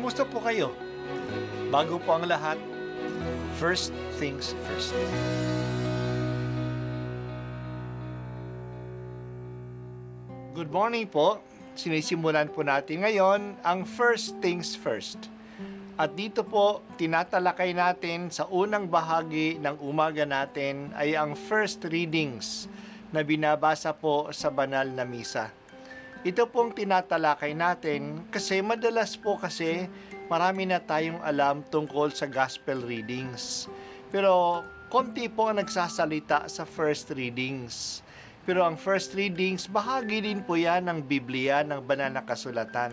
Kamusta po kayo? Bago po ang lahat, first things first. Good morning po. Sinisimulan po natin ngayon ang first things first. At dito po, tinatalakay natin sa unang bahagi ng umaga natin ay ang first readings na binabasa po sa banal na misa. Ito pong tinatalakay natin kasi madalas po kasi marami na tayong alam tungkol sa gospel readings. Pero konti po ang nagsasalita sa first readings. Pero ang first readings, bahagi din po yan ng Biblia, ng banal na kasulatan.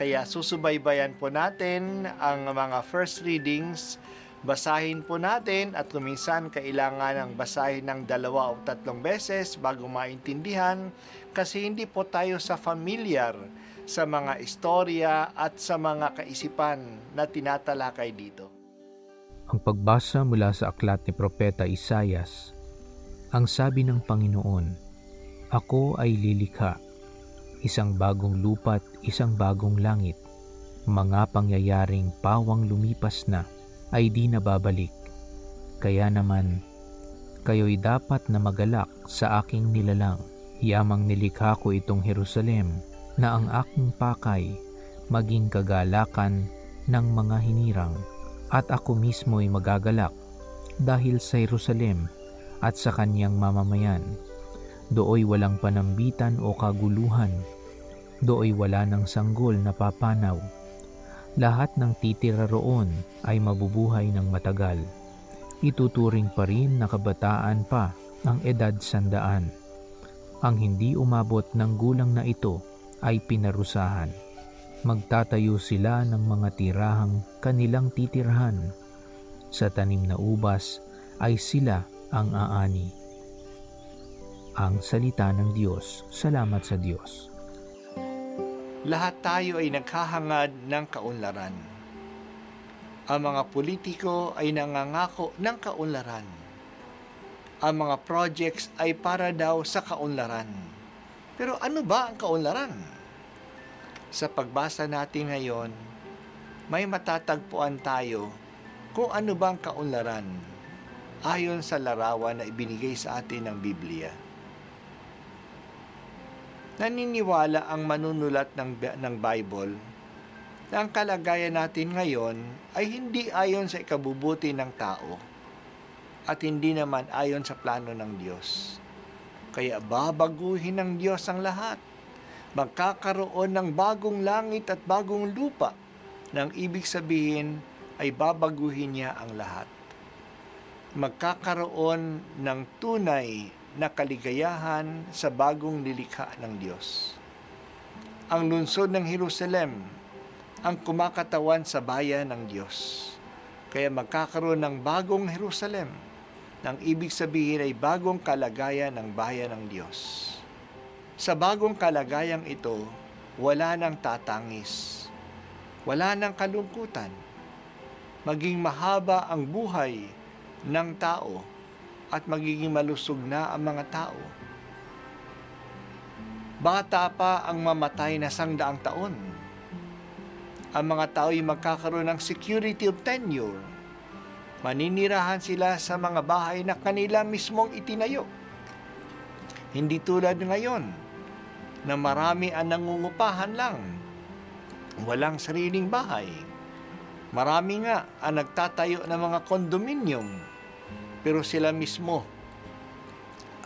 Kaya susubaybayan po natin ang mga first readings, basahin po natin at kuminsan kailangan ng basahin ng dalawa o tatlong beses bago maintindihan kasi hindi po tayo sa familiar sa mga istorya at sa mga kaisipan na tinatalakay dito. Ang pagbasa mula sa aklat ni Propeta Isayas, ang sabi ng Panginoon, Ako ay lilikha isang bagong lupa't isang bagong langit. Mga pangyayaring pawang lumipas na ay di nababalik. Kaya naman, kayo'y dapat na magalak sa aking nilalang. Yamang nilikha ko itong Jerusalem na ang aking pakay maging kagalakan ng mga hinirang at ako mismo'y magagalak dahil sa Jerusalem at sa kanyang mamamayan Dooy walang panambitan o kaguluhan. Dooy wala ng sanggol na papanaw. Lahat ng titira roon ay mabubuhay ng matagal. Ituturing pa rin na kabataan pa ang edad sandaan. Ang hindi umabot ng gulang na ito ay pinarusahan. Magtatayo sila ng mga tirahang kanilang titirhan. Sa tanim na ubas ay sila ang aani ang salita ng Diyos. Salamat sa Diyos. Lahat tayo ay naghahangad ng kaunlaran. Ang mga politiko ay nangangako ng kaunlaran. Ang mga projects ay para daw sa kaunlaran. Pero ano ba ang kaunlaran? Sa pagbasa natin ngayon, may matatagpuan tayo kung ano ba ang kaunlaran ayon sa larawan na ibinigay sa atin ng Biblia naniniwala ang manunulat ng, ng Bible na ang kalagayan natin ngayon ay hindi ayon sa ikabubuti ng tao at hindi naman ayon sa plano ng Diyos. Kaya babaguhin ng Diyos ang lahat. Magkakaroon ng bagong langit at bagong lupa nang ibig sabihin ay babaguhin niya ang lahat. Magkakaroon ng tunay na kaligayahan sa bagong nilikha ng Diyos. Ang lungsod ng Jerusalem ang kumakatawan sa bayan ng Diyos. Kaya magkakaroon ng bagong Jerusalem nang ibig sabihin ay bagong kalagayan ng bayan ng Diyos. Sa bagong kalagayang ito, wala nang tatangis, wala nang kalungkutan, maging mahaba ang buhay ng tao at magiging malusog na ang mga tao. Bata pa ang mamatay na sangdaang taon. Ang mga tao ay magkakaroon ng security of tenure. Maninirahan sila sa mga bahay na kanila mismong itinayo. Hindi tulad ngayon na marami ang nangungupahan lang. Walang sariling bahay. Marami nga ang nagtatayo ng mga kondominium pero sila mismo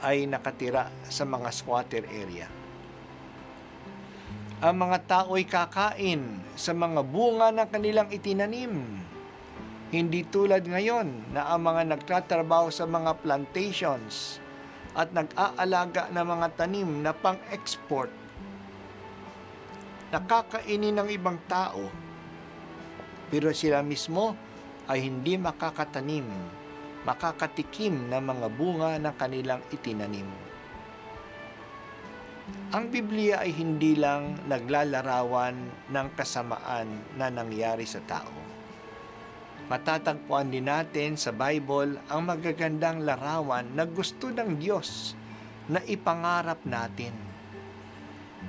ay nakatira sa mga squatter area. Ang mga tao ay kakain sa mga bunga ng kanilang itinanim. Hindi tulad ngayon na ang mga nagtatrabaho sa mga plantations at nag-aalaga ng mga tanim na pang-export. Nakakainin ng ibang tao, pero sila mismo ay hindi makakatanim makakatikim ng mga bunga ng kanilang itinanim. Ang Biblia ay hindi lang naglalarawan ng kasamaan na nangyari sa tao. Matatagpuan din natin sa Bible ang magagandang larawan na gusto ng Diyos na ipangarap natin.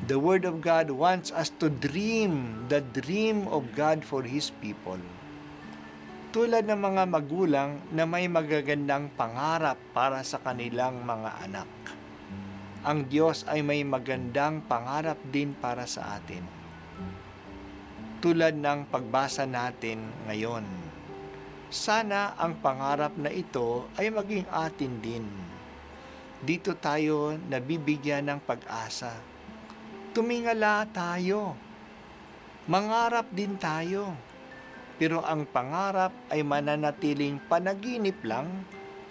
The Word of God wants us to dream the dream of God for His people. Tulad ng mga magulang na may magagandang pangarap para sa kanilang mga anak. Ang Diyos ay may magandang pangarap din para sa atin. Tulad ng pagbasa natin ngayon. Sana ang pangarap na ito ay maging atin din. Dito tayo nabibigyan ng pag-asa tumingala tayo. Mangarap din tayo. Pero ang pangarap ay mananatiling panaginip lang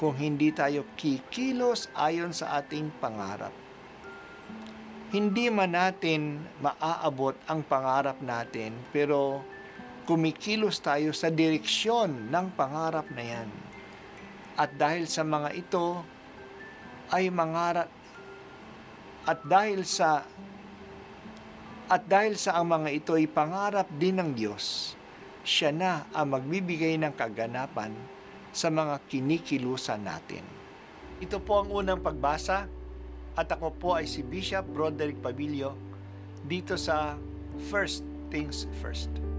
kung hindi tayo kikilos ayon sa ating pangarap. Hindi man natin maaabot ang pangarap natin, pero kumikilos tayo sa direksyon ng pangarap na yan. At dahil sa mga ito, ay mangarap at dahil sa at dahil sa ang mga ito ay pangarap din ng Diyos, siya na ang magbibigay ng kaganapan sa mga kinikilusan natin. Ito po ang unang pagbasa at ako po ay si Bishop Broderick Pabilio dito sa First Things First.